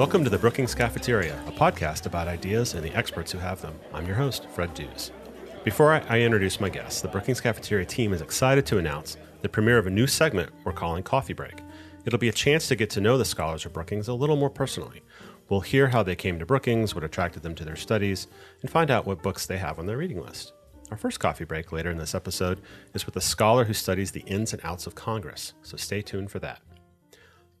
Welcome to the Brookings Cafeteria, a podcast about ideas and the experts who have them. I'm your host, Fred Dews. Before I, I introduce my guests, the Brookings Cafeteria team is excited to announce the premiere of a new segment we're calling Coffee Break. It'll be a chance to get to know the scholars of Brookings a little more personally. We'll hear how they came to Brookings, what attracted them to their studies, and find out what books they have on their reading list. Our first coffee break later in this episode is with a scholar who studies the ins and outs of Congress, so stay tuned for that.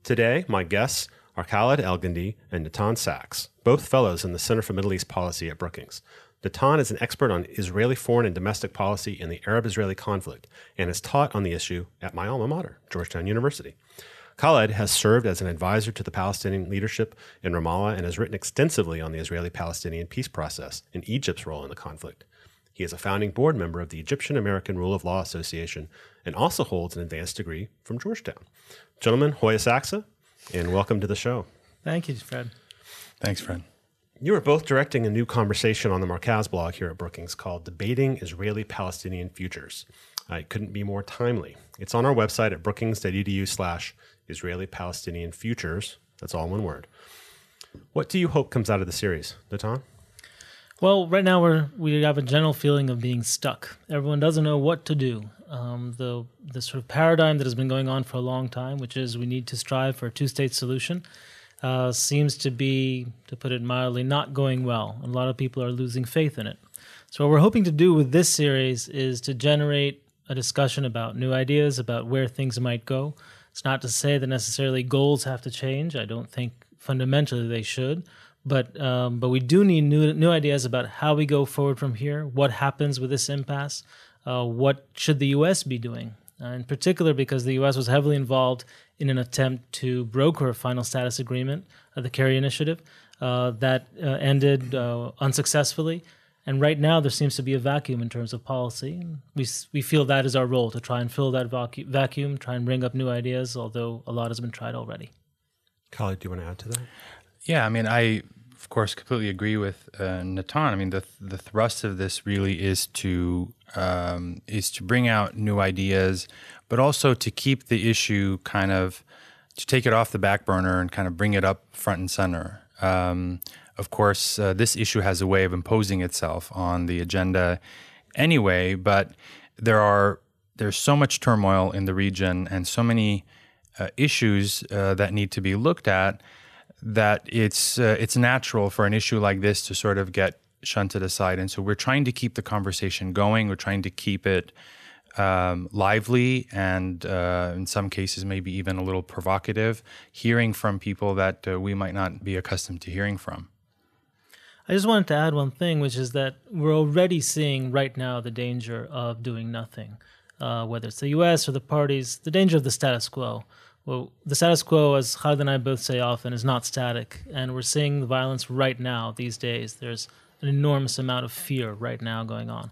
Today, my guests are Khaled Elgindy and Natan Sachs, both fellows in the Center for Middle East Policy at Brookings. Natan is an expert on Israeli foreign and domestic policy in the Arab Israeli conflict and has taught on the issue at my alma mater, Georgetown University. Khaled has served as an advisor to the Palestinian leadership in Ramallah and has written extensively on the Israeli Palestinian peace process and Egypt's role in the conflict. He is a founding board member of the Egyptian American Rule of Law Association and also holds an advanced degree from Georgetown. Gentlemen, Hoya Saxa, and welcome to the show. Thank you, Fred. Thanks, Fred. You are both directing a new conversation on the Markaz blog here at Brookings called Debating Israeli Palestinian Futures. Uh, it couldn't be more timely. It's on our website at brookings.edu slash Israeli Palestinian Futures. That's all one word. What do you hope comes out of the series, Natan? Well, right now we're we have a general feeling of being stuck. Everyone doesn't know what to do. Um, the the sort of paradigm that has been going on for a long time, which is we need to strive for a two state solution, uh, seems to be, to put it mildly, not going well. A lot of people are losing faith in it. So what we're hoping to do with this series is to generate a discussion about new ideas about where things might go. It's not to say that necessarily goals have to change. I don't think fundamentally they should but um, but we do need new new ideas about how we go forward from here. What happens with this impasse? Uh, what should the U.S. be doing? Uh, in particular, because the U.S. was heavily involved in an attempt to broker a final status agreement, uh, the Kerry Initiative, uh, that uh, ended uh, unsuccessfully. And right now, there seems to be a vacuum in terms of policy. We we feel that is our role to try and fill that vacu- vacuum, try and bring up new ideas. Although a lot has been tried already. Khaled, do you want to add to that? Yeah, I mean, I of course completely agree with uh, Natan. I mean, the the thrust of this really is to um, is to bring out new ideas, but also to keep the issue kind of to take it off the back burner and kind of bring it up front and center. Um, of course, uh, this issue has a way of imposing itself on the agenda anyway, but there are there's so much turmoil in the region and so many uh, issues uh, that need to be looked at that it's uh, it's natural for an issue like this to sort of get shunted aside, and so we're trying to keep the conversation going. We're trying to keep it um, lively and uh, in some cases maybe even a little provocative, hearing from people that uh, we might not be accustomed to hearing from. I just wanted to add one thing, which is that we're already seeing right now the danger of doing nothing, uh, whether it's the U.S. or the parties, the danger of the status quo. Well, the status quo, as Khaled and I both say often, is not static. And we're seeing the violence right now, these days. There's an enormous amount of fear right now going on.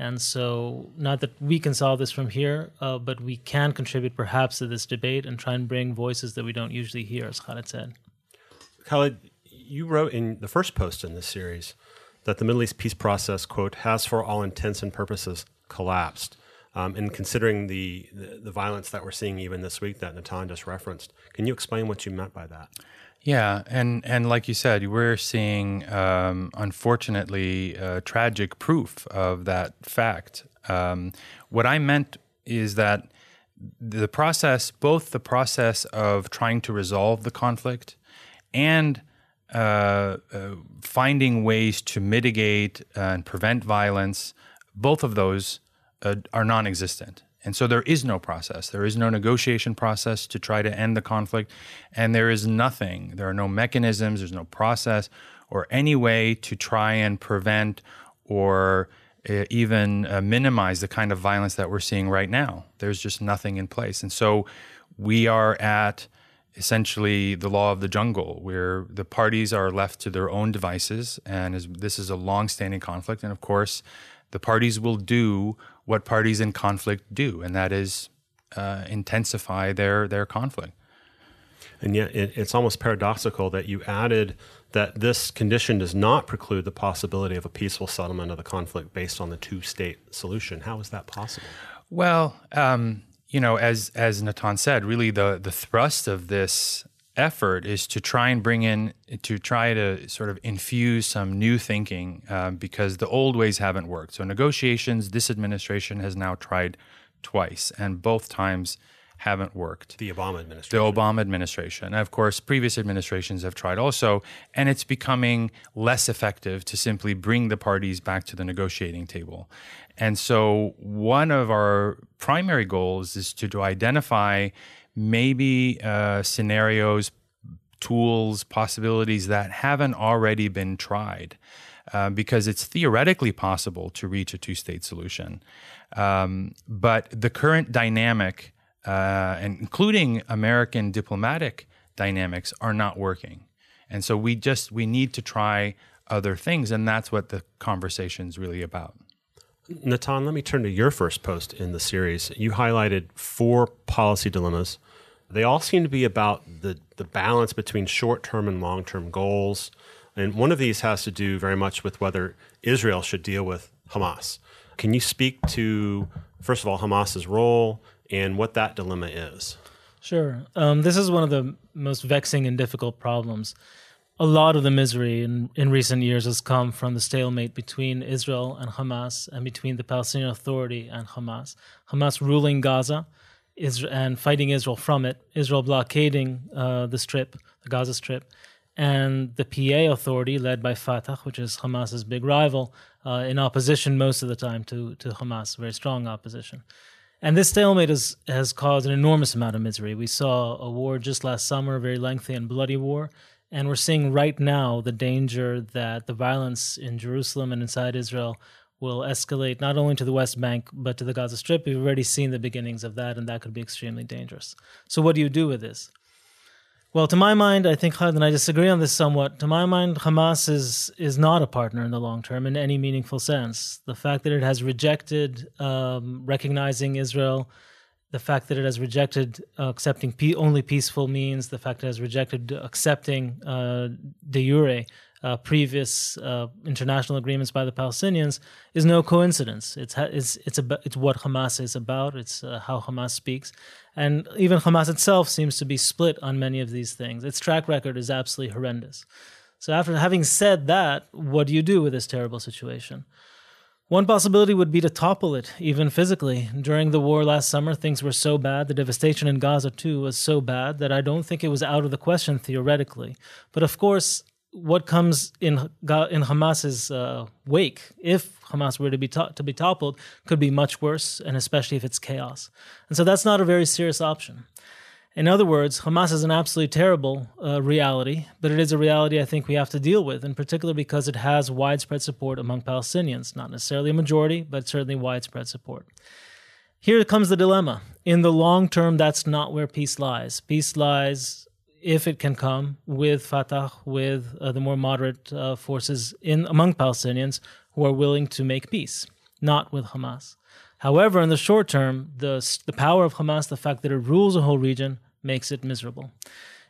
And so, not that we can solve this from here, uh, but we can contribute perhaps to this debate and try and bring voices that we don't usually hear, as Khaled said. Khaled, you wrote in the first post in this series that the Middle East peace process, quote, has for all intents and purposes collapsed. Um, and considering the, the, the violence that we're seeing even this week that Natan just referenced, can you explain what you meant by that? Yeah, and and like you said, we're seeing um, unfortunately uh, tragic proof of that fact. Um, what I meant is that the process, both the process of trying to resolve the conflict and uh, uh, finding ways to mitigate and prevent violence, both of those uh, are non existent. And so there is no process. There is no negotiation process to try to end the conflict. And there is nothing. There are no mechanisms, there's no process or any way to try and prevent or uh, even uh, minimize the kind of violence that we're seeing right now. There's just nothing in place. And so we are at essentially the law of the jungle, where the parties are left to their own devices. And this is a long standing conflict. And of course, the parties will do what parties in conflict do, and that is uh, intensify their their conflict. And yet, it, it's almost paradoxical that you added that this condition does not preclude the possibility of a peaceful settlement of the conflict based on the two state solution. How is that possible? Well, um, you know, as as Natan said, really the the thrust of this effort is to try and bring in to try to sort of infuse some new thinking um, because the old ways haven't worked. So negotiations, this administration has now tried twice, and both times haven't worked. The Obama administration. The Obama administration. And of course, previous administrations have tried also, and it's becoming less effective to simply bring the parties back to the negotiating table. And so, one of our primary goals is to, to identify maybe uh, scenarios, tools, possibilities that haven't already been tried. Uh, because it's theoretically possible to reach a two state solution. Um, but the current dynamic, uh, and including American diplomatic dynamics, are not working. And so we just we need to try other things, and that's what the conversation is really about. Natan, let me turn to your first post in the series. You highlighted four policy dilemmas they all seem to be about the, the balance between short term and long term goals. And one of these has to do very much with whether Israel should deal with Hamas. Can you speak to, first of all, Hamas's role and what that dilemma is? Sure. Um, this is one of the most vexing and difficult problems. A lot of the misery in, in recent years has come from the stalemate between Israel and Hamas and between the Palestinian Authority and Hamas. Hamas ruling Gaza Israel and fighting Israel from it, Israel blockading uh, the Strip, the Gaza Strip, and the PA Authority, led by Fatah, which is Hamas's big rival, uh, in opposition most of the time to, to Hamas, very strong opposition. And this stalemate has, has caused an enormous amount of misery. We saw a war just last summer, a very lengthy and bloody war. And we're seeing right now the danger that the violence in Jerusalem and inside Israel will escalate not only to the West Bank but to the Gaza Strip. We've already seen the beginnings of that, and that could be extremely dangerous. So, what do you do with this? Well, to my mind, I think, and I disagree on this somewhat. To my mind, Hamas is is not a partner in the long term in any meaningful sense. The fact that it has rejected um, recognizing Israel, the fact that it has rejected uh, accepting pe- only peaceful means, the fact that it has rejected accepting uh, de jure uh, previous uh, international agreements by the Palestinians is no coincidence. It's ha- it's it's about it's what Hamas is about. It's uh, how Hamas speaks, and even Hamas itself seems to be split on many of these things. Its track record is absolutely horrendous. So after having said that, what do you do with this terrible situation? One possibility would be to topple it, even physically. During the war last summer, things were so bad, the devastation in Gaza too was so bad, that I don't think it was out of the question theoretically. But of course, what comes in in Hamas's uh, wake, if Hamas were to be to-, to be toppled, could be much worse, and especially if it's chaos. And so that's not a very serious option. In other words, Hamas is an absolutely terrible uh, reality, but it is a reality I think we have to deal with, in particular because it has widespread support among Palestinians. Not necessarily a majority, but certainly widespread support. Here comes the dilemma. In the long term, that's not where peace lies. Peace lies if it can come with Fatah, with uh, the more moderate uh, forces in among Palestinians who are willing to make peace, not with Hamas. However, in the short term, the the power of Hamas, the fact that it rules a whole region, makes it miserable.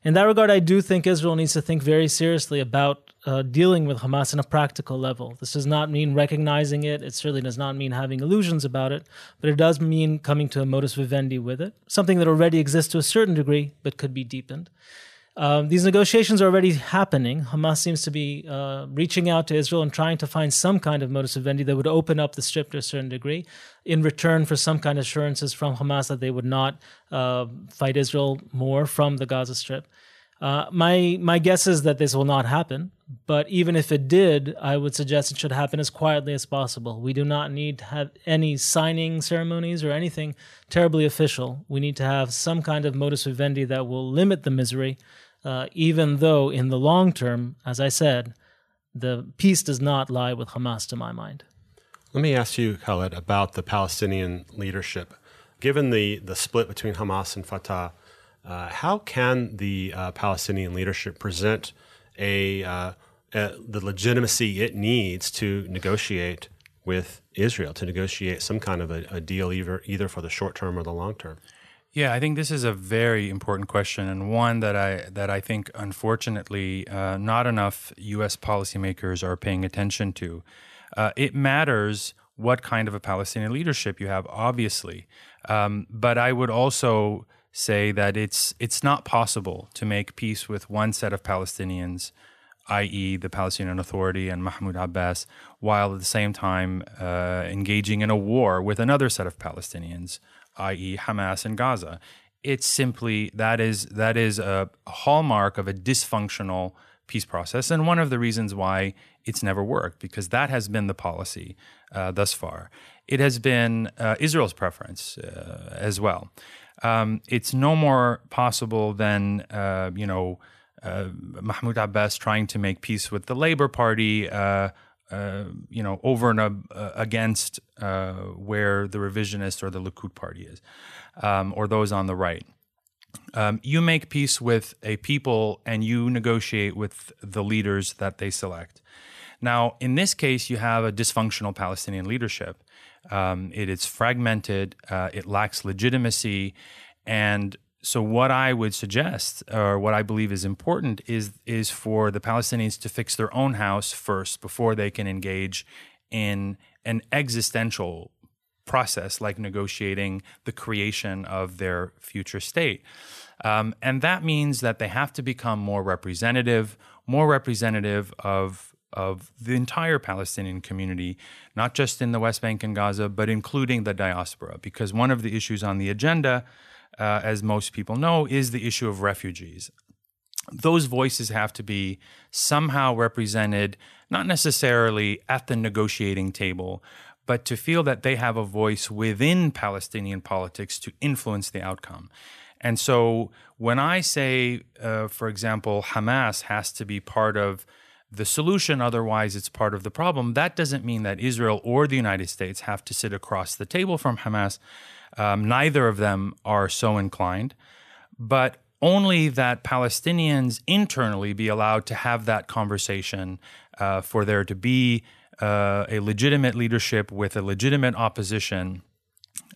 In that regard, I do think Israel needs to think very seriously about uh, dealing with Hamas on a practical level. This does not mean recognizing it. It certainly does not mean having illusions about it, but it does mean coming to a modus vivendi with it, something that already exists to a certain degree, but could be deepened. Um, these negotiations are already happening. Hamas seems to be uh, reaching out to Israel and trying to find some kind of modus vivendi that would open up the strip to a certain degree in return for some kind of assurances from Hamas that they would not uh, fight Israel more from the Gaza Strip. Uh, my my guess is that this will not happen, but even if it did, I would suggest it should happen as quietly as possible. We do not need to have any signing ceremonies or anything terribly official. We need to have some kind of modus vivendi that will limit the misery uh, even though in the long term, as I said, the peace does not lie with Hamas to my mind. Let me ask you, Khaled, about the Palestinian leadership. Given the, the split between Hamas and Fatah, uh, how can the uh, Palestinian leadership present a, uh, the legitimacy it needs to negotiate with Israel, to negotiate some kind of a, a deal, either, either for the short term or the long term? Yeah, I think this is a very important question and one that I that I think unfortunately uh, not enough U.S. policymakers are paying attention to. Uh, it matters what kind of a Palestinian leadership you have, obviously, um, but I would also say that it's it's not possible to make peace with one set of Palestinians, i.e., the Palestinian Authority and Mahmoud Abbas, while at the same time uh, engaging in a war with another set of Palestinians, i.e., Hamas and Gaza. It's simply that is that is a hallmark of a dysfunctional peace process, and one of the reasons why it's never worked because that has been the policy uh, thus far. It has been uh, Israel's preference uh, as well. Um, it's no more possible than uh, you know uh, Mahmoud Abbas trying to make peace with the Labor Party. Uh, you know, over and against where the revisionist or the Likud party is, um, or those on the right. Um, you make peace with a people and you negotiate with the leaders that they select. Now, in this case, you have a dysfunctional Palestinian leadership. Um, it is fragmented, uh, it lacks legitimacy. And so, what I would suggest, or what I believe is important, is, is for the Palestinians to fix their own house first before they can engage in an existential process like negotiating the creation of their future state. Um, and that means that they have to become more representative, more representative of of the entire Palestinian community, not just in the West Bank and Gaza, but including the diaspora. Because one of the issues on the agenda, uh, as most people know, is the issue of refugees. Those voices have to be somehow represented, not necessarily at the negotiating table, but to feel that they have a voice within Palestinian politics to influence the outcome. And so when I say, uh, for example, Hamas has to be part of the solution, otherwise it's part of the problem, that doesn't mean that Israel or the United States have to sit across the table from Hamas. Um, neither of them are so inclined, but only that Palestinians internally be allowed to have that conversation uh, for there to be uh, a legitimate leadership with a legitimate opposition,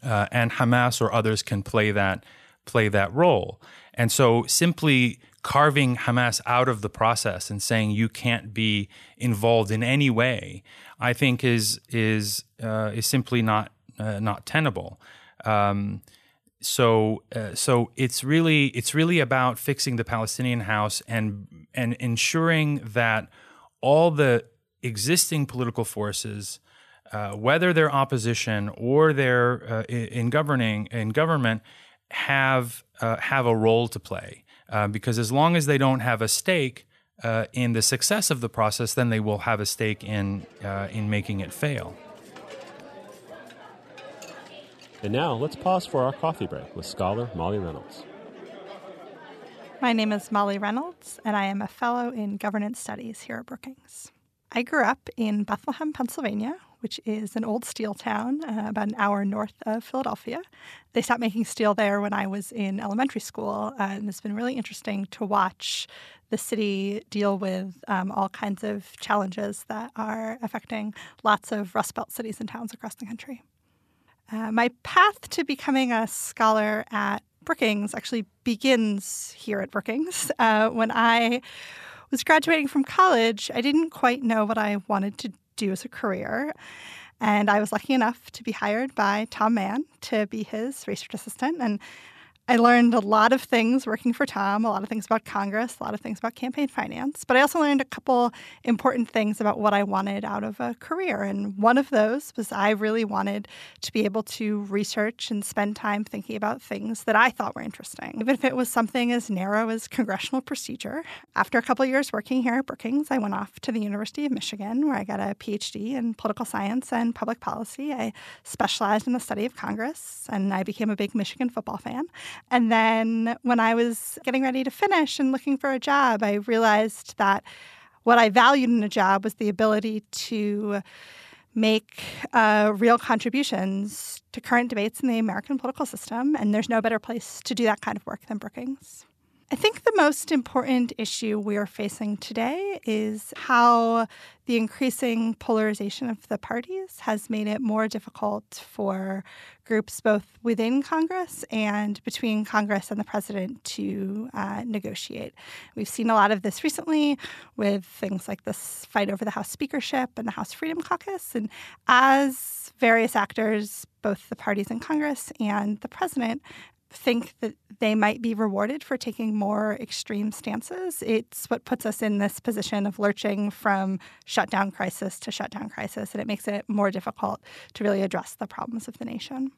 uh, and Hamas or others can play that play that role. And so, simply carving Hamas out of the process and saying you can't be involved in any way, I think is is uh, is simply not uh, not tenable. Um, so uh, so it's really it's really about fixing the Palestinian house and and ensuring that all the existing political forces, uh, whether they're opposition or they're uh, in governing in government, have uh, have a role to play. Uh, because as long as they don't have a stake uh, in the success of the process, then they will have a stake in uh, in making it fail. And now let's pause for our coffee break with scholar Molly Reynolds. My name is Molly Reynolds, and I am a fellow in governance studies here at Brookings. I grew up in Bethlehem, Pennsylvania, which is an old steel town uh, about an hour north of Philadelphia. They stopped making steel there when I was in elementary school, uh, and it's been really interesting to watch the city deal with um, all kinds of challenges that are affecting lots of Rust Belt cities and towns across the country. Uh, my path to becoming a scholar at Brookings actually begins here at Brookings. Uh, when I was graduating from college, I didn't quite know what I wanted to do as a career. And I was lucky enough to be hired by Tom Mann to be his research assistant. And I learned a lot of things working for Tom, a lot of things about Congress, a lot of things about campaign finance. But I also learned a couple important things about what I wanted out of a career. And one of those was I really wanted to be able to research and spend time thinking about things that I thought were interesting, even if it was something as narrow as congressional procedure. After a couple years working here at Brookings, I went off to the University of Michigan, where I got a PhD in political science and public policy. I specialized in the study of Congress, and I became a big Michigan football fan. And then when I was getting ready to finish and looking for a job, I realized that what I valued in a job was the ability to make uh, real contributions to current debates in the American political system. And there's no better place to do that kind of work than Brookings. I think the most important issue we are facing today is how the increasing polarization of the parties has made it more difficult for groups both within Congress and between Congress and the president to uh, negotiate. We've seen a lot of this recently with things like this fight over the House speakership and the House Freedom Caucus. And as various actors, both the parties in Congress and the president, think that they might be rewarded for taking more extreme stances. It's what puts us in this position of lurching from shutdown crisis to shutdown crisis, and it makes it more difficult to really address the problems of the nation.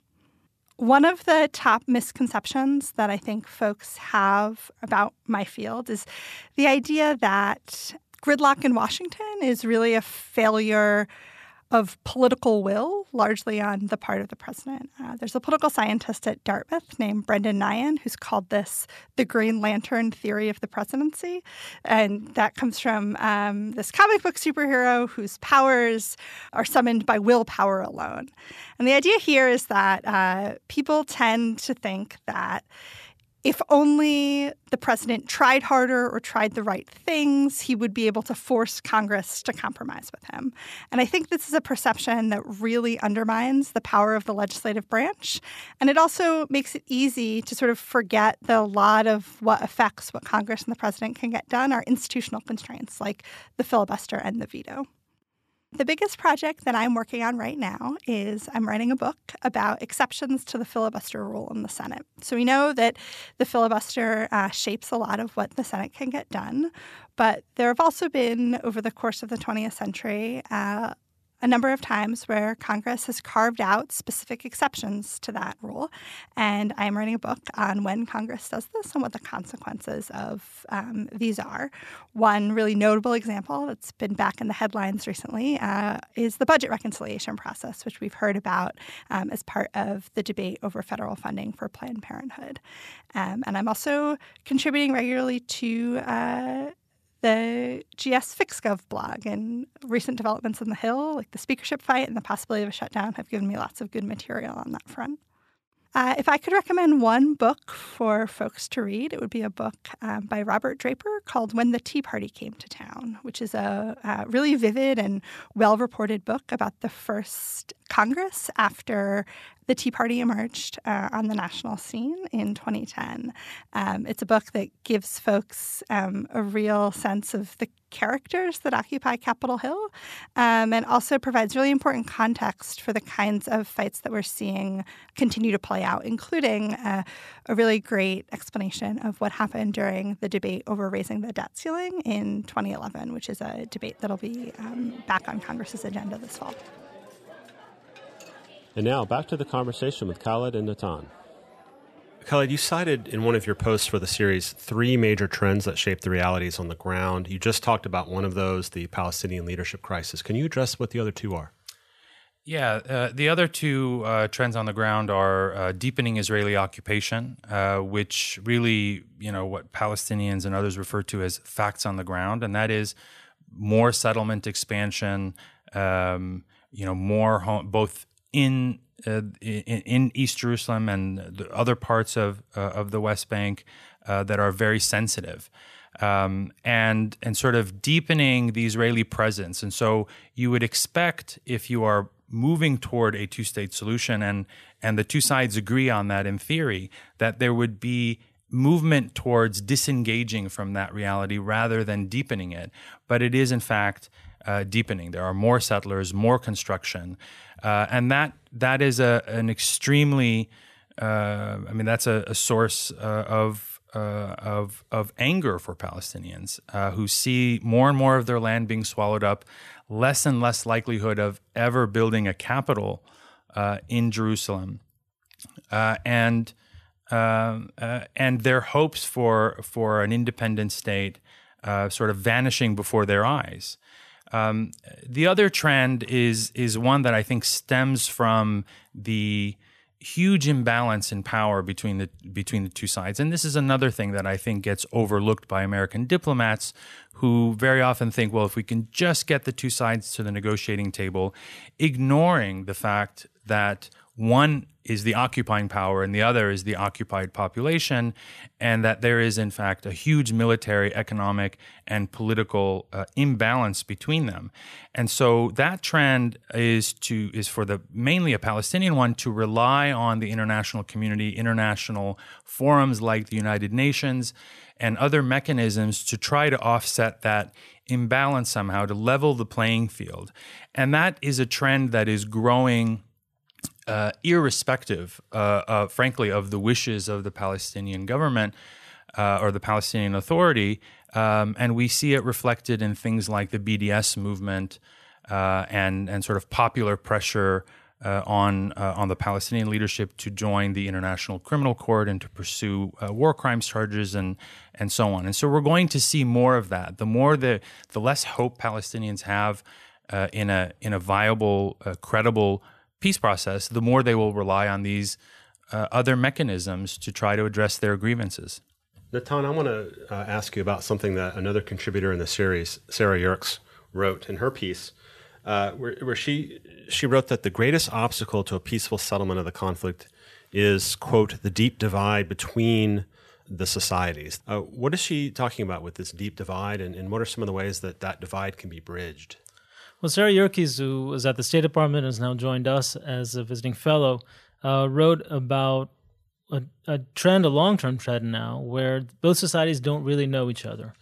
One of the top misconceptions that I think folks have about my field is the idea that gridlock in Washington is really a failure of political will, largely on the part of the president. Uh, there's a political scientist at Dartmouth named Brendan Nyhan who's called this the Green Lantern theory of the presidency. And that comes from um, this comic book superhero whose powers are summoned by willpower alone. And the idea here is that uh, people tend to think that if only the president tried harder or tried the right things, he would be able to force Congress to compromise with him. And I think this is a perception that really undermines the power of the legislative branch. And it also makes it easy to sort of forget that a lot of what affects what Congress and the president can get done are institutional constraints like the filibuster and the veto. The biggest project that I'm working on right now is I'm writing a book about exceptions to the filibuster rule in the Senate. So we know that the filibuster uh, shapes a lot of what the Senate can get done, but there have also been, over the course of the 20th century, uh, a number of times where Congress has carved out specific exceptions to that rule. And I'm writing a book on when Congress does this and what the consequences of um, these are. One really notable example that's been back in the headlines recently uh, is the budget reconciliation process, which we've heard about um, as part of the debate over federal funding for Planned Parenthood. Um, and I'm also contributing regularly to uh, the GS FixGov blog and recent developments on the Hill, like the speakership fight and the possibility of a shutdown, have given me lots of good material on that front. Uh, if I could recommend one book for folks to read, it would be a book um, by Robert Draper called When the Tea Party Came to Town, which is a, really vivid and well reported book about the first Congress after the Tea Party emerged uh, on the national scene in 2010. Um, it's a book that gives folks um, a real sense of the characters that occupy Capitol Hill um, and also provides really important context for the kinds of fights that we're seeing continue to play out, including uh, a really great explanation of what happened during the debate over raising the debt ceiling in 2011, which is a debate that'll be um, back on Congress's agenda this fall. And now back to the conversation with Khaled and Natan. Khaled, you cited in one of your posts for the series three major trends that shape the realities on the ground. You just talked about one of those, the Palestinian leadership crisis. Can you address what the other two are? Yeah, uh, the other two uh, trends on the ground are uh, deepening Israeli occupation, uh, which really, you know, what Palestinians and others refer to as facts on the ground, and that is more settlement expansion, um, you know, more home, both in, uh, in, in East Jerusalem and the other parts of uh, of the West Bank uh, that are very sensitive. Um, and and sort of deepening the Israeli presence, and so you would expect if you are moving toward a two-state solution, and and the two sides agree on that in theory, that there would be movement towards disengaging from that reality rather than deepening it. But it is in fact uh, deepening. There are more settlers, more construction, uh, and that that is a an extremely, uh, I mean, that's a, a source uh, of uh, of of anger for Palestinians uh, who see more and more of their land being swallowed up, less and less likelihood of ever building a capital in Jerusalem, and. Um, and their hopes for for an independent state sort of vanishing before their eyes. Um, the other trend is is one that I think stems from the huge imbalance in power between the between the two sides. And this is another thing that I think gets overlooked by American diplomats who very often think, well, if we can just get the two sides to the negotiating table, ignoring the fact that one is the occupying power and the other is the occupied population, and that there is, in fact, a huge military, economic, and political uh, imbalance between them. And so that trend is to is for the mainly a Palestinian one to rely on the international community, international forums like the United Nations, and other mechanisms to try to offset that imbalance somehow to level the playing field. And that is a trend that is growing uh, irrespective, uh, uh, frankly, of the wishes of the Palestinian government uh, or the Palestinian Authority. Um, and we see it reflected in things like the BDS movement uh, and, and sort of popular pressure uh, on on the Palestinian leadership to join the International Criminal Court and to pursue war crimes charges and and so on. And so we're going to see more of that. The more the the less hope Palestinians have in a in a viable, credible peace process, the more they will rely on these uh, other mechanisms to try to address their grievances. Natan, I want to uh, ask you about something that another contributor in the series, Sarah Yerkes, wrote in her piece, uh, where, where she she wrote that the greatest obstacle to a peaceful settlement of the conflict is quote the deep divide between the societies. Uh, what is she talking about with this deep divide, and, and what are some of the ways that that divide can be bridged? Well, Sarah Yerkes, who was at the State Department and has now joined us as a visiting fellow, uh, wrote about a, a trend, a long term trend now, where both societies don't really know each other.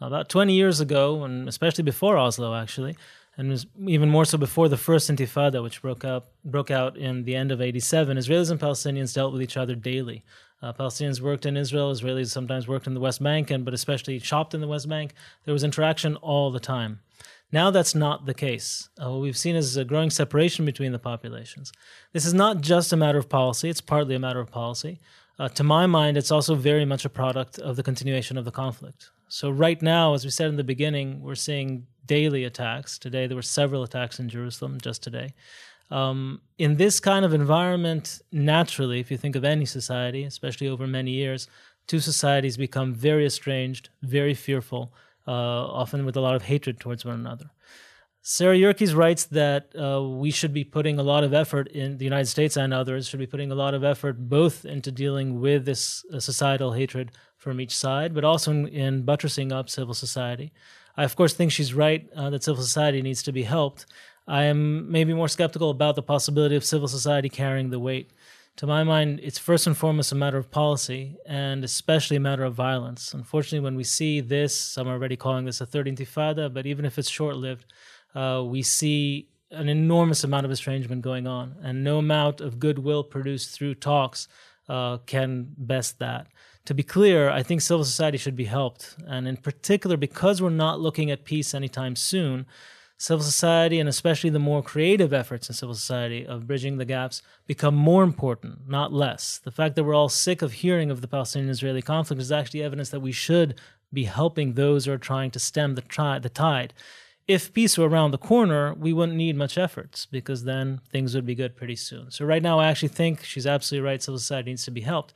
About 20 years ago, and especially before Oslo, actually, and even more so before the first Intifada, which broke out broke out in the end of '87. Israelis and Palestinians dealt with each other daily. Uh, Palestinians worked in Israel. Israelis sometimes worked in the West Bank, and but especially shopped in the West Bank. There was interaction all the time. Now that's not the case. Uh, what we've seen is a growing separation between the populations. This is not just a matter of policy, it's partly a matter of policy. Uh, to my mind, it's also very much a product of the continuation of the conflict. So, right now, as we said in the beginning, we're seeing daily attacks. Today, there were several attacks in Jerusalem just today. Um, in this kind of environment, naturally, if you think of any society, especially over many years, two societies become very estranged, very fearful, often with a lot of hatred towards one another. Sarah Yerkes writes that uh, we should be putting a lot of effort in the United States and others should be putting a lot of effort both into dealing with this uh, societal hatred from each side, but also in, in, buttressing up civil society. I, of course, think she's right uh, that civil society needs to be helped. I am maybe more skeptical about the possibility of civil society carrying the weight to my mind, it's first and foremost a matter of policy and especially a matter of violence. Unfortunately, when we see this, some are already calling this a third intifada, but even if it's short lived, uh, we see an enormous amount of estrangement going on, and no amount of goodwill produced through talks uh, can best that. To be clear, I think civil society should be helped, and in particular, because we're not looking at peace anytime soon, civil society and especially the more creative efforts in civil society of bridging the gaps become more important, not less. The fact that we're all sick of hearing of the Palestinian Israeli conflict is actually evidence that we should be helping those who are trying to stem the, tri- the tide. If peace were around the corner, we wouldn't need much efforts because then things would be good pretty soon. So, right now, I actually think she's absolutely right. Civil society needs to be helped.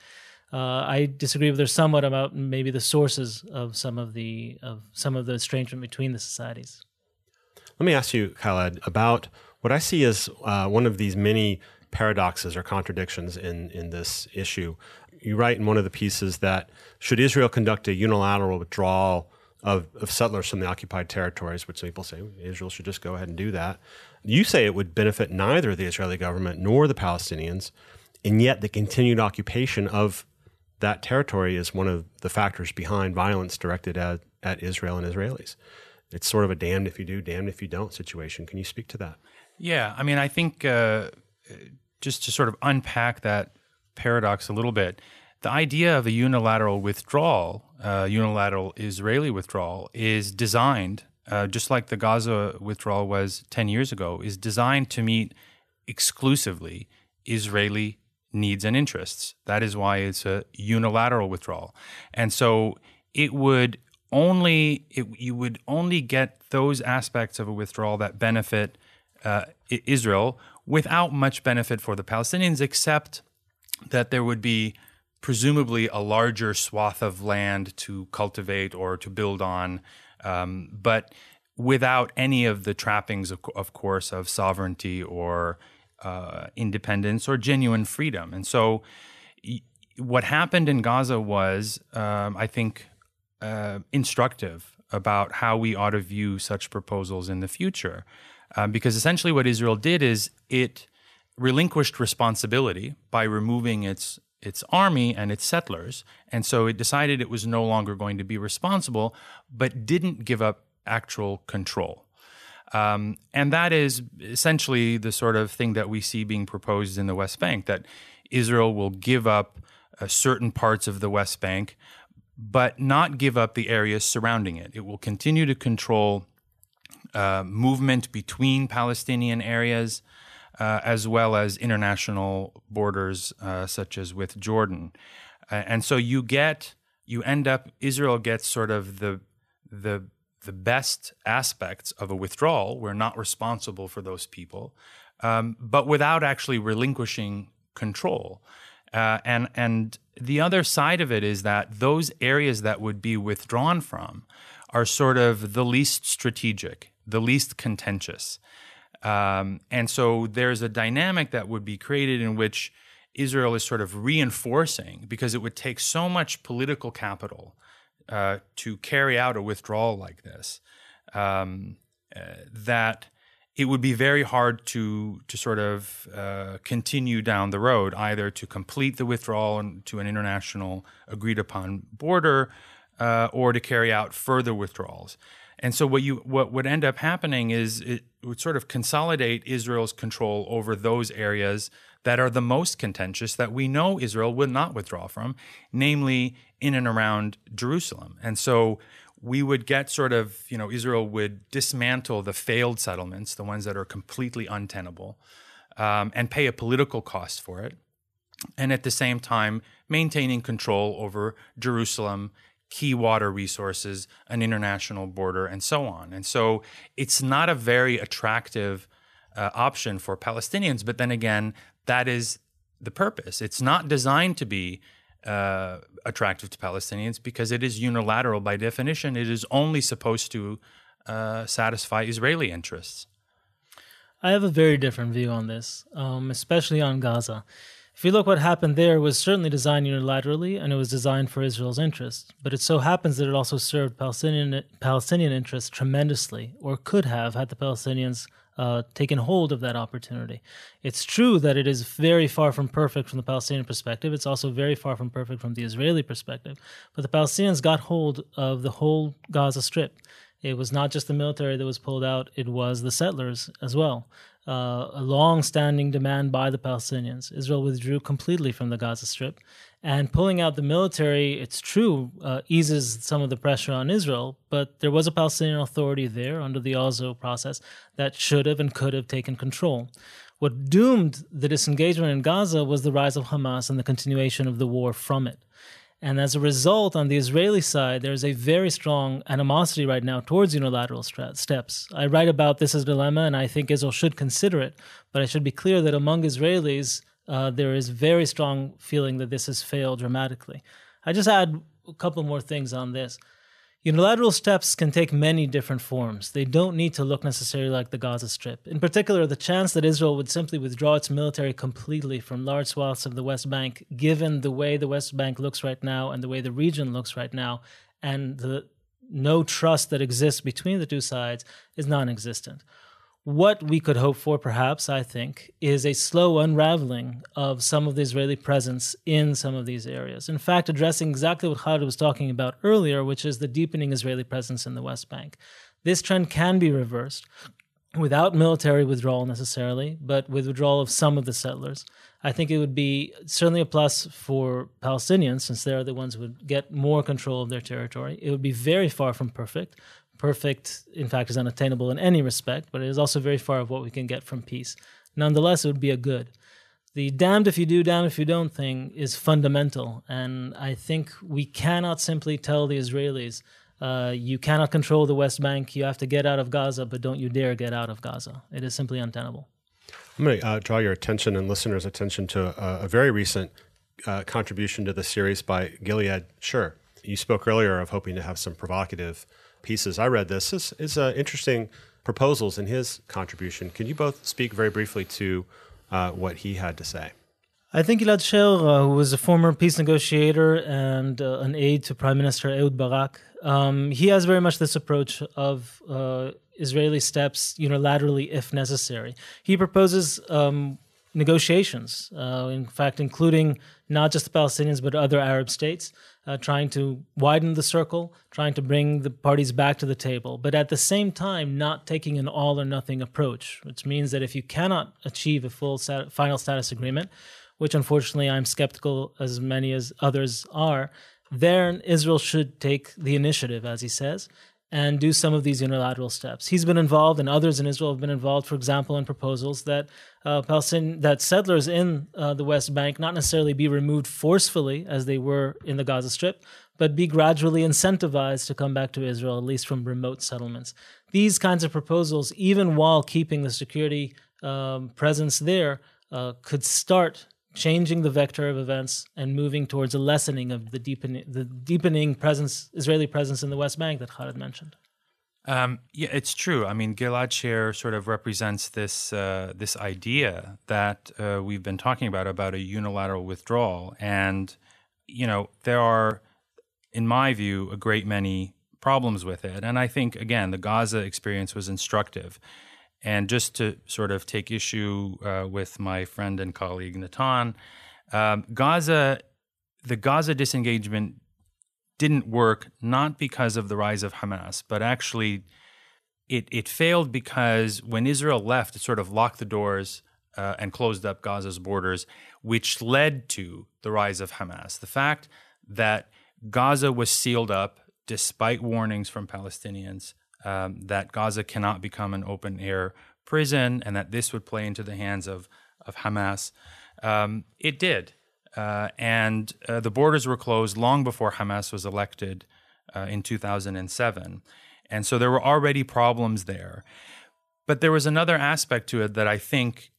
Uh, I disagree with her somewhat about maybe the sources of some of the of some of the estrangement between the societies. Let me ask you, Khaled, about what I see as uh, one of these many paradoxes or contradictions in, in this issue. You write in one of the pieces that should Israel conduct a unilateral withdrawal of, of settlers from the occupied territories, which some people say Israel should just go ahead and do that, you say it would benefit neither the Israeli government nor the Palestinians, and yet the continued occupation of that territory is one of the factors behind violence directed at, at Israel and Israelis it's sort of a damned if you do, damned if you don't situation. Can you speak to that? Yeah, I mean, I think uh, just to sort of unpack that paradox a little bit, the idea of a unilateral withdrawal, uh, unilateral Israeli withdrawal, is designed, uh, just like the Gaza withdrawal was 10 years ago, is designed to meet exclusively Israeli needs and interests. That is why it's a unilateral withdrawal. And so it would only it, you would only get those aspects of a withdrawal that benefit uh, Israel without much benefit for the Palestinians, except that there would be presumably a larger swath of land to cultivate or to build on, um, but without any of the trappings, of, of course, of sovereignty or uh, independence or genuine freedom. And so, what happened in Gaza was, um, I think, uh, instructive about how we ought to view such proposals in the future. Uh, because essentially, what Israel did is it relinquished responsibility by removing its its army and its settlers, and so it decided it was no longer going to be responsible, but didn't give up actual control. Um, and that is essentially the sort of thing that we see being proposed in the West Bank that Israel will give up uh, certain parts of the West Bank, but not give up the areas surrounding it. It will continue to control uh, movement between Palestinian areas. Uh, as well as international borders, uh, such as with Jordan, uh, and so you get you end up Israel gets sort of the the the best aspects of a withdrawal. We're not responsible for those people, um, but without actually relinquishing control. Uh, and and the other side of it is that those areas that would be withdrawn from are sort of the least strategic, the least contentious. Um, and so there's a dynamic that would be created in which Israel is sort of reinforcing because it would take so much political capital uh, to carry out a withdrawal like this um, uh, that it would be very hard to to sort of uh, continue down the road, either to complete the withdrawal to an international agreed upon border, uh, or to carry out further withdrawals. And so what you what would end up happening is it would sort of consolidate Israel's control over those areas that are the most contentious that we know Israel would not withdraw from, namely in and around Jerusalem. And so we would get sort of, you know, Israel would dismantle the failed settlements, the ones that are completely untenable, um, and pay a political cost for it. And at the same time, maintaining control over Jerusalem, key water resources, an international border, and so on. And so it's not a very attractive uh, option for Palestinians. But then again, that is the purpose. It's not designed to be uh, attractive to Palestinians because it is unilateral by definition. It is only supposed to uh, satisfy Israeli interests. I have a very different view on this, um, especially on Gaza. If you look what happened there, was certainly designed unilaterally and it was designed for Israel's interests. But it so happens that it also served Palestinian Palestinian interests tremendously, or could have had the Palestinians uh, taken hold of that opportunity. It's true that it is very far from perfect from the Palestinian perspective. It's also very far from perfect from the Israeli perspective. But the Palestinians got hold of the whole Gaza Strip. It was not just the military that was pulled out, it was the settlers as well. Uh, a long standing demand by the Palestinians. Israel withdrew completely from the Gaza Strip. And pulling out the military, it's true, uh, eases some of the pressure on Israel, but there was a Palestinian Authority there under the Oslo process that should have and could have taken control. What doomed the disengagement in Gaza was the rise of Hamas and the continuation of the war from it. And as a result, on the Israeli side, there's a very strong animosity right now towards unilateral steps. I write about this as a dilemma, and I think Israel should consider it. But I should be clear that among Israelis, uh, there is very strong feeling that this has failed dramatically. I just add a couple more things on this. Unilateral steps can take many different forms. They don't need to look necessarily like the Gaza Strip. In particular, the chance that Israel would simply withdraw its military completely from large swaths of the West Bank, given the way the West Bank looks right now and the way the region looks right now, and the no trust that exists between the two sides, is non existent. What we could hope for, perhaps, I think, is a slow unraveling of some of the Israeli presence in some of these areas. In fact, addressing exactly what Khaled was talking about earlier, which is the deepening Israeli presence in the West Bank. This trend can be reversed without military withdrawal necessarily, but with withdrawal of some of the settlers. I think it would be certainly a plus for Palestinians, since they're the ones who would get more control of their territory. It would be very far from perfect, perfect, in fact, is unattainable in any respect, but it is also very far of what we can get from peace. Nonetheless, it would be a good. The damned if you do, damned if you don't thing is fundamental. And I think we cannot simply tell the Israelis, uh, you cannot control the West Bank, you have to get out of Gaza, but don't you dare get out of Gaza. It is simply untenable. I'm going to uh, draw your attention and listeners' attention to a, a very recent uh, contribution to the series by Gilead Sher. You spoke earlier of hoping to have some provocative pieces. I read this. This is uh, interesting proposals in his contribution. Can you both speak very briefly to uh, what he had to say? I think Gilead Sher, uh, who was a former peace negotiator and uh, an aide to Prime Minister Ehud Barak, um, he has very much this approach of uh, Israeli steps unilaterally if necessary. He proposes um, negotiations. Uh, in fact, including not just the Palestinians but other Arab states, uh, trying to widen the circle, trying to bring the parties back to the table, but at the same time, not taking an all or nothing approach, which means that if you cannot achieve a full final status agreement, which unfortunately I'm skeptical as many as others are, then Israel should take the initiative, as he says, and do some of these unilateral steps. He's been involved, and others in Israel have been involved, for example, in proposals that uh, Palestinian that settlers in uh, the West Bank not necessarily be removed forcefully as they were in the Gaza Strip, but be gradually incentivized to come back to Israel, at least from remote settlements. These kinds of proposals, even while keeping the security um, presence there, uh, could start changing the vector of events and moving towards a lessening of the deepening the deepening presence Israeli presence in the West Bank that Khaled mentioned. Um, yeah, it's true. I mean, Gilead Sher sort of represents this uh, this idea that uh, we've been talking about about a unilateral withdrawal, and you know there are, in my view, a great many problems with it. And I think again, the Gaza experience was instructive. And just to sort of take issue uh, with my friend and colleague Natan, um, Gaza, the Gaza disengagement didn't work not because of the rise of Hamas, but actually it it failed because when Israel left, it sort of locked the doors uh, and closed up Gaza's borders, which led to the rise of Hamas. The fact that Gaza was sealed up despite warnings from Palestinians um, that Gaza cannot become an open air prison and that this would play into the hands of, of Hamas. Um, it did. Uh, and uh, the borders were closed long before Hamas was elected uh, in 2007. And so there were already problems there. But there was another aspect to it that I think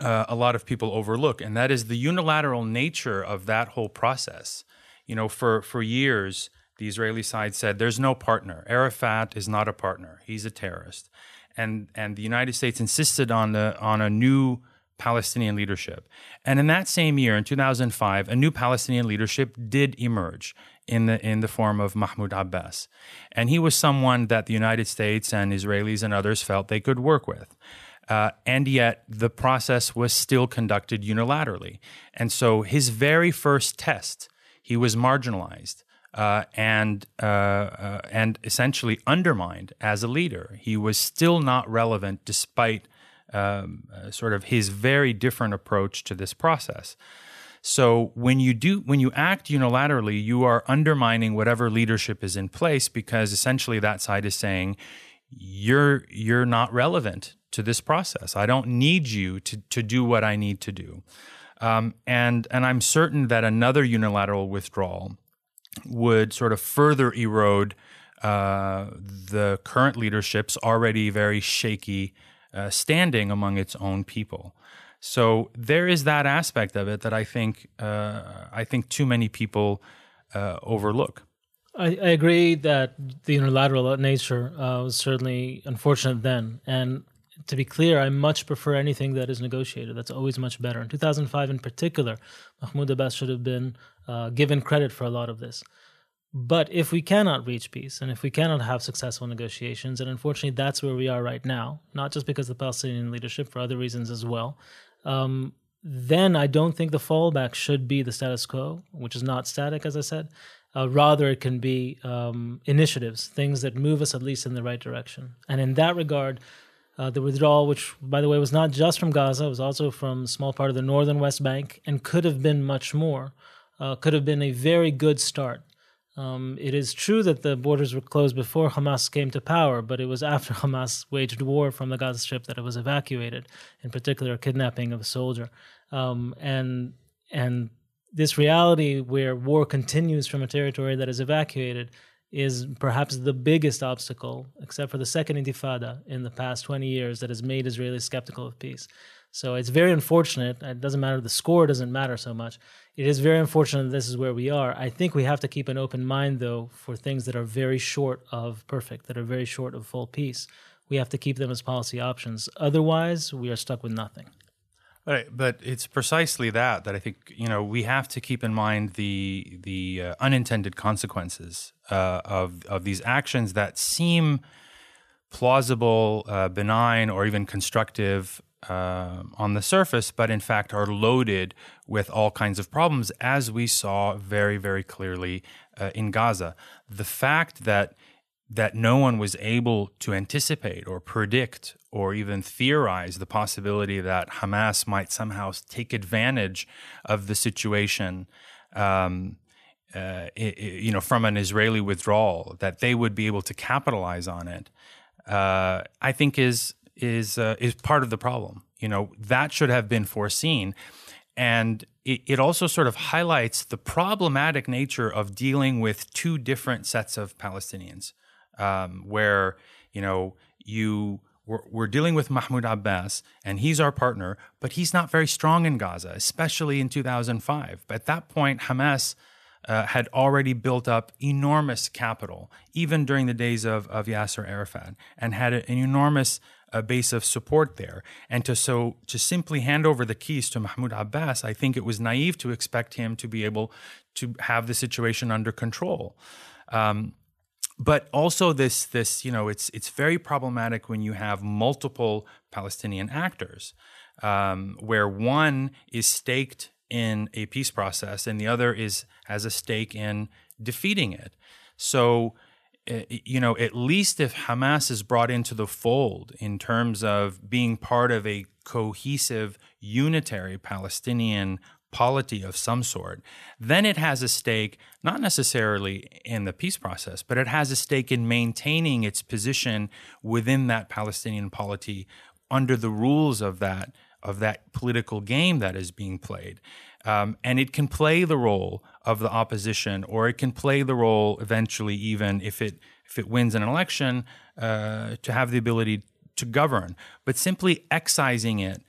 uh, a lot of people overlook, and that is the unilateral nature of that whole process. You know, for, for years, the Israeli side said there's no partner. Arafat is not a partner. He's a terrorist. And and the United States insisted on the on a new Palestinian leadership. And in that same year, in 2005, a new Palestinian leadership did emerge in the in the form of Mahmoud Abbas. And he was someone that the United States and Israelis and others felt they could work with. Uh, and yet the process was still conducted unilaterally. And so his very first test, he was marginalized uh, and uh, uh, and essentially undermined as a leader. He was still not relevant despite um, uh, sort of his very different approach to this process. So when you do when you act unilaterally, you are undermining whatever leadership is in place because essentially that side is saying you're you're not relevant to this process. I don't need you to to do what I need to do. Um, and and I'm certain that another unilateral withdrawal would sort of further erode uh, the current leadership's already very shaky uh, standing among its own people. So there is that aspect of it that I think uh, I think too many people uh, overlook. I, I, agree that the unilateral nature uh, was certainly unfortunate then, and to be clear, I much prefer anything that is negotiated. That's always much better. In 2005, in particular, Mahmoud Abbas should have been uh, given credit for a lot of this. But if we cannot reach peace and if we cannot have successful negotiations, and unfortunately that's where we are right now, not just because of the Palestinian leadership, for other reasons as well, um, then I don't think the fallback should be the status quo, which is not static, as I said. Uh, rather, it can be um, initiatives, things that move us at least in the right direction. And in that regard, uh, the withdrawal, which, by the way, was not just from Gaza, was also from a small part of the northern West Bank and could have been much more, uh, could have been a very good start. Um, it is true that the borders were closed before Hamas came to power, but it was after Hamas waged war from the Gaza Strip that it was evacuated, in particular, kidnapping of a soldier. Um, and and this reality where war continues from a territory that is evacuated is perhaps the biggest obstacle, except for the second intifada in the past 20 years, that has made Israelis skeptical of peace. So it's very unfortunate. It doesn't matter, the score doesn't matter so much. It is very unfortunate that this is where we are. I think we have to keep an open mind, though, for things that are very short of perfect, that are very short of full peace. We have to keep them as policy options. Otherwise, we are stuck with nothing. Right, but it's precisely that that I think you know we have to keep in mind the the uh, unintended consequences uh, of of these actions that seem plausible, uh, benign, or even constructive uh, on the surface, but in fact are loaded with all kinds of problems, as we saw very, very clearly uh, in Gaza. The fact that that no one was able to anticipate or predict or even theorize the possibility that Hamas might somehow take advantage of the situation. Um, uh, you know, from an Israeli withdrawal, that they would be able to capitalize on it, uh, I think is is uh, is part of the problem. You know, that should have been foreseen, and it, it also sort of highlights the problematic nature of dealing with two different sets of Palestinians, um, where you know you we're, we're, dealing with Mahmoud Abbas, and he's our partner, but he's not very strong in Gaza, especially in 2005. But At that point, Hamas uh, had already built up enormous capital, even during the days of, of Yasser Arafat, and had an enormous uh, base of support there. And to so to simply hand over the keys to Mahmoud Abbas, I think it was naive to expect him to be able to have the situation under control. Um, but also this this you know it's it's very problematic when you have multiple Palestinian actors, um, where one is staked in a peace process and the other is has a stake in defeating it. So, eh, you know, at least if Hamas is brought into the fold in terms of being part of a cohesive, unitary Palestinian polity of some sort, then it has a stake not necessarily in the peace process, but it has a stake in maintaining its position within that Palestinian polity under the rules of that of that political game that is being played. Um, and it can play the role of the opposition, or it can play the role eventually, even if it if it wins an election, uh, to have the ability to govern. But simply excising it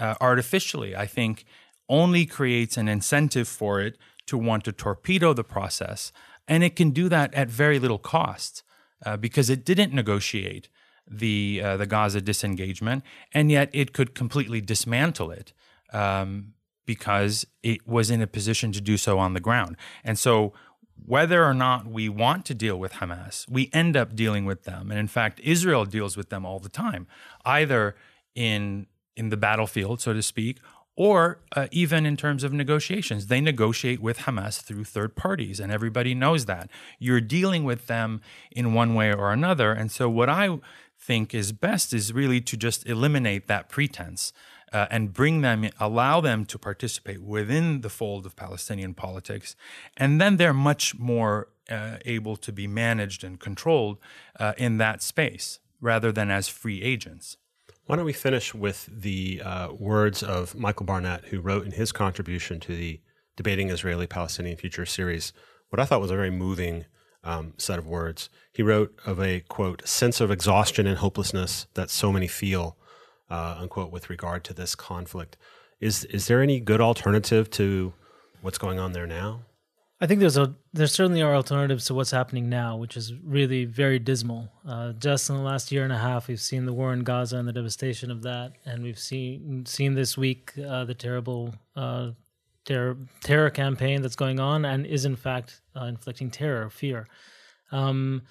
uh, artificially, I think, only creates an incentive for it to want to torpedo the process, and it can do that at very little cost uh, because it didn't negotiate the uh, the Gaza disengagement, and yet it could completely dismantle it um, because it was in a position to do so on the ground. And so, whether or not we want to deal with Hamas, we end up dealing with them, and in fact, Israel deals with them all the time, either in in the battlefield, so to speak, or uh, even in terms of negotiations. They negotiate with Hamas through third parties, and everybody knows that. You're dealing with them in one way or another. And so, what I think is best is really to just eliminate that pretense uh, and bring them, allow them to participate within the fold of Palestinian politics. And then they're much more uh, able to be managed and controlled uh, in that space rather than as free agents. Why don't we finish with the uh, words of Michael Barnett, who wrote in his contribution to the Debating Israeli Palestinian Future series what I thought was a very moving um, set of words. He wrote of a quote sense of exhaustion and hopelessness that so many feel, uh, unquote, with regard to this conflict. Is is there any good alternative to what's going on there now? I think there's a there certainly are alternatives to what's happening now, which is really very dismal. Uh, just in the last year and a half, we've seen the war in Gaza and the devastation of that, and we've seen seen this week uh, the terrible uh, terror, terror campaign that's going on and is in fact uh, inflicting terror, fear. Um,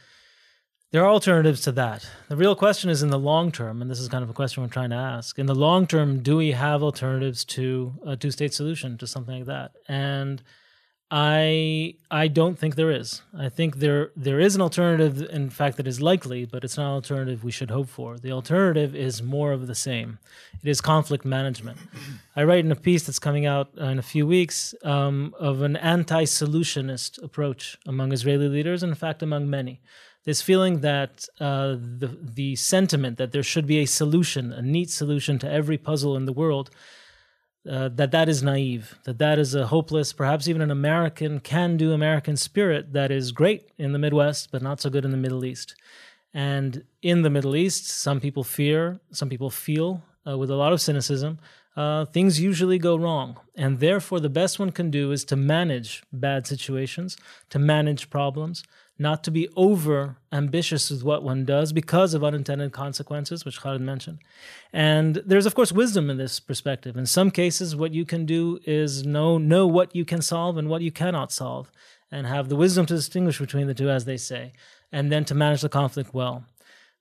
there are alternatives to that. The real question is in the long term, and this is kind of a question we're trying to ask. In the long term, do we have alternatives to a two state solution to something like that? And I I don't think there is. I think there there is an alternative, in fact, that is likely, but it's not an alternative we should hope for. The alternative is more of the same. It is conflict management. I write in a piece that's coming out in a few weeks um, of an anti-solutionist approach among Israeli leaders, and in fact, among many. This feeling that uh, the the sentiment that there should be a solution, a neat solution to every puzzle in the world uh, that that is naive, that that is a hopeless, perhaps even an American can-do American spirit that is great in the Midwest, but not so good in the Middle East. And in the Middle East, some people fear, some people feel uh, with a lot of cynicism, uh, things usually go wrong. And therefore, the best one can do is to manage bad situations, to manage problems, not to be over ambitious with what one does because of unintended consequences, which Khaled mentioned. And there's, of course, wisdom in this perspective. In some cases, what you can do is know, know what you can solve and what you cannot solve, and have the wisdom to distinguish between the two, as they say, and then to manage the conflict well.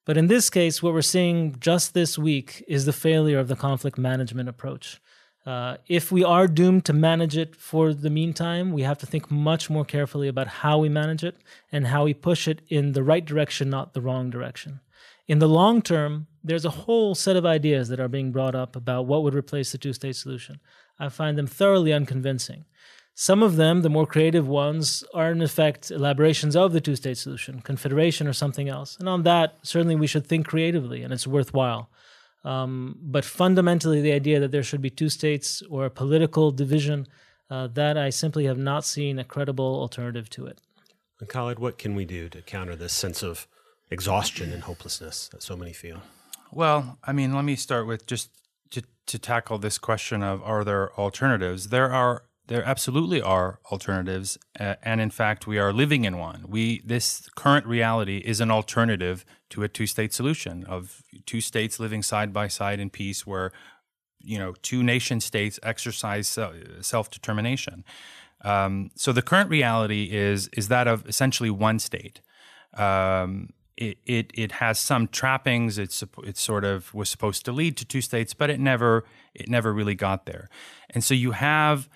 But in this case, what we're seeing just this week is the failure of the conflict management approach. Uh, if we are doomed to manage it for the meantime, we have to think much more carefully about how we manage it and how we push it in the right direction, not the wrong direction. In the long term, there's a whole set of ideas that are being brought up about what would replace the two state solution. I find them thoroughly unconvincing. Some of them, the more creative ones, are in effect elaborations of the two state solution, confederation, or something else. And on that, certainly we should think creatively, and it's worthwhile. Um, but fundamentally, the idea that there should be two states or a political division, uh, that I simply have not seen a credible alternative to it. And Khaled, what can we do to counter this sense of exhaustion and hopelessness that so many feel? Well, I mean, let me start with just to, to tackle this question of are there alternatives? There are there absolutely are alternatives, uh, and in fact, we are living in one. We this current reality is an alternative to a two-state solution of two states living side by side in peace, where you know two nation states exercise self-determination. Um, so the current reality is is that of essentially one state. Um, it, it it has some trappings. It's it sort of was supposed to lead to two states, but it never it never really got there. And so you have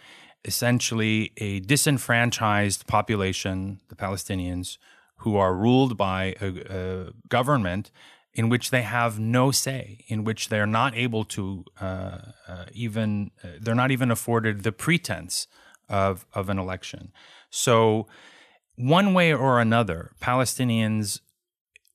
essentially a disenfranchised population, the Palestinians, who are ruled by a, a government in which they have no say, in which they're not able to uh, uh, even, uh, they're not even afforded the pretense of, of an election. So, one way or another, Palestinians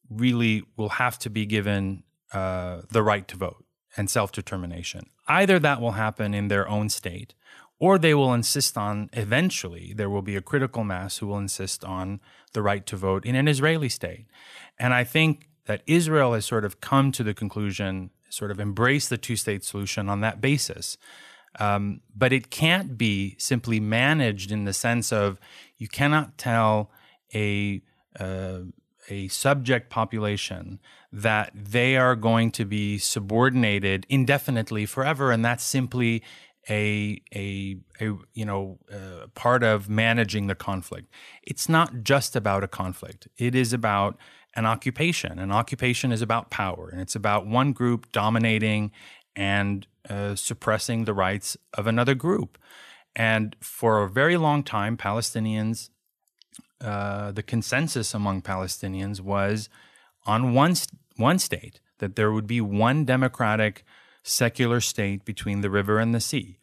really will have to be given uh, the right to vote and self determination. Either that will happen in their own state, or they will insist on eventually there will be a critical mass who will insist on the right to vote in an Israeli state. And I think that Israel has sort of come to the conclusion, sort of embraced the two state solution on that basis. Um, but it can't be simply managed in the sense of you cannot tell a uh, a subject population that they are going to be subordinated indefinitely forever, and that's simply a a, a you know uh, part of managing the conflict. It's not just about a conflict. It is about an occupation. An occupation is about power, and it's about one group dominating and uh, suppressing the rights of another group. And for a very long time, Palestinians, uh, the consensus among Palestinians was on one one state that there would be one democratic secular state between the river and the sea.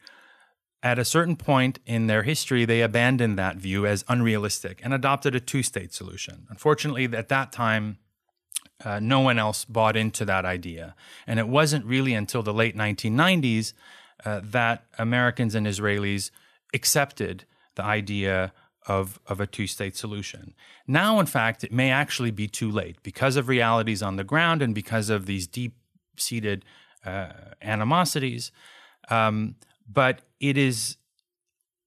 At a certain point in their history, they abandoned that view as unrealistic and adopted a two state solution. Unfortunately, at that time, uh, no one else bought into that idea. And it wasn't really until the late 1990s uh, that Americans and Israelis accepted the idea of, of a two state solution. Now, in fact, it may actually be too late because of realities on the ground and because of these deep seated uh, animosities. Um, but it is,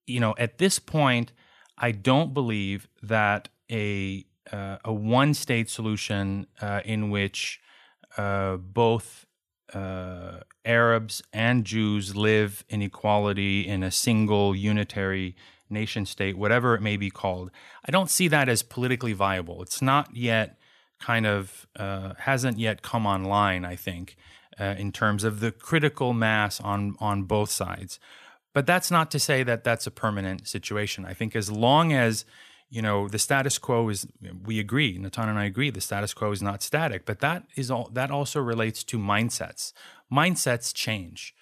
you know, at this point, I don't believe that a uh, a one state solution uh, in which uh, both uh, Arabs and Jews live in equality in a single unitary nation state, whatever it may be called, I don't see that as politically viable. It's not yet kind of uh, hasn't yet come online. I think uh, in terms of the critical mass on on both sides. But that's not to say that that's a permanent situation. I think as long as you know the status quo is, we agree. Natan and I agree. The status quo is not static, but that is all. That also relates to mindsets. Mindsets change.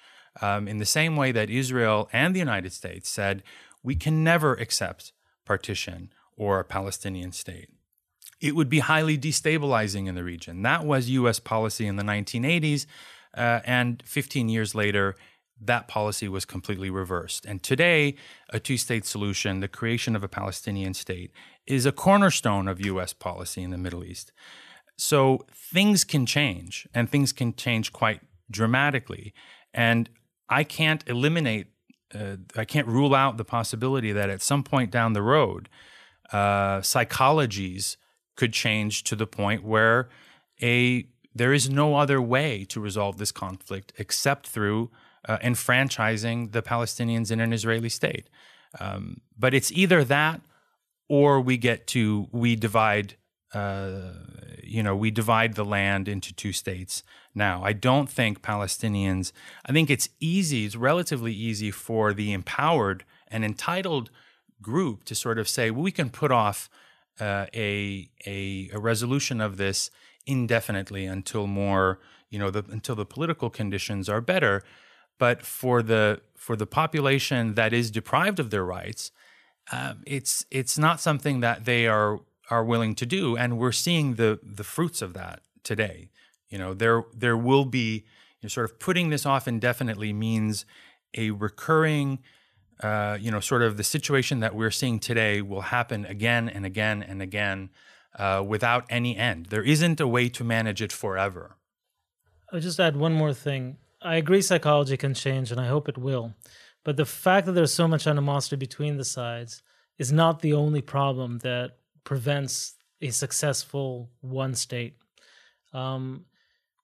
Um, in the same way that Israel and the United States said, we can never accept partition or a Palestinian state it would be highly destabilizing in the region. That was U.S. policy in the 1980s. Uh, and 15 years later, that policy was completely reversed. And today, a two state solution, the creation of a Palestinian state, is a cornerstone of U.S. policy in the Middle East. So things can change, and things can change quite dramatically. And I can't eliminate, uh, I can't rule out the possibility that at some point down the road, uh, psychologies could change to the point where a there is no other way to resolve this conflict except through uh, enfranchising the Palestinians in an Israeli state. Um, but it's either that or we get to we divide uh, you know, we divide the land into two states now. I don't think Palestinians, I think it's easy, it's relatively easy for the empowered and entitled group to sort of say, well, we can put off uh, a, a, a resolution of this indefinitely until more, you know, the, until the political conditions are better. But for the for the population that is deprived of their rights, um, it's it's not something that they are are willing to do, and we're seeing the the fruits of that today. You know, there there will be you know, sort of putting this off indefinitely means a recurring, uh, you know, sort of the situation that we're seeing today will happen again and again and again uh, without any end. There isn't a way to manage it forever. I'll just add one more thing. I agree psychology can change, and I hope it will. But the fact that there's so much animosity between the sides is not the only problem that prevents a successful one state. Um,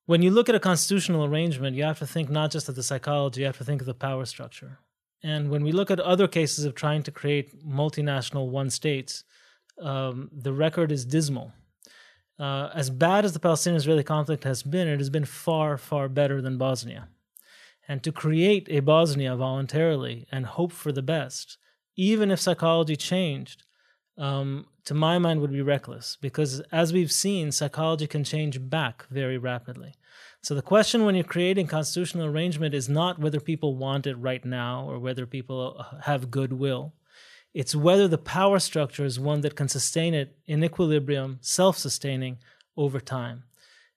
when you look at a constitutional arrangement, you have to think not just of the psychology, you have to think of the power structure. And when we look at other cases of trying to create multinational one states, um, the record is dismal. Uh, as bad as the Palestinian Israeli conflict has been, it has been far, far better than Bosnia. And to create a Bosnia voluntarily and hope for the best, even if psychology changed, um, to my mind, would be reckless because, as we've seen, psychology can change back very rapidly. So, the question when you're creating constitutional arrangement is not whether people want it right now or whether people uh, have goodwill. It's whether the power structure is one that can sustain it in equilibrium, self sustaining over time.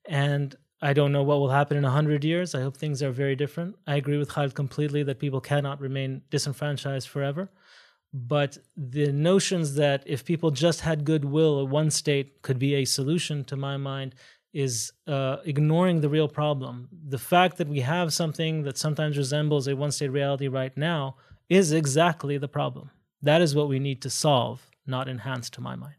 And I don't know what will happen in 100 years. I hope things are very different. I agree with Khaled completely that people cannot remain disenfranchised forever. But the notions that if people just had goodwill, a one state could be a solution, to my mind, is uh, ignoring the real problem. The fact that we have something that sometimes resembles a one state reality right now is exactly the problem. That is what we need to solve, not enhance, to my mind.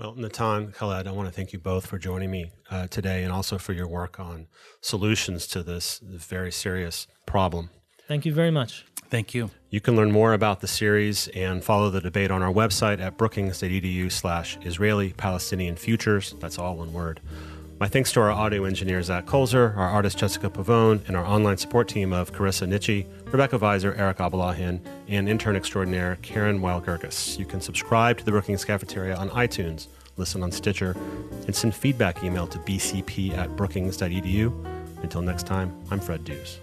Well, Natan, Khaled, I want to thank you both for joining me uh, today and also for your work on solutions to this very serious problem. Thank you very much. Thank you. You can learn more about the series and follow the debate on our website at brookings.edu slash Israeli Palestinian Futures. That's all one word. My thanks to our audio engineer, Zach Kolzer, our artist, Jessica Pavone, and our online support team of Carissa Nietzsche, Rebecca Viser, Eric Abalahin, and intern extraordinaire Karen Weil-Gerges. You can subscribe to the Brookings Cafeteria on iTunes, listen on Stitcher, and send feedback email to bcp at brookings.edu. Until next time, I'm Fred Dews.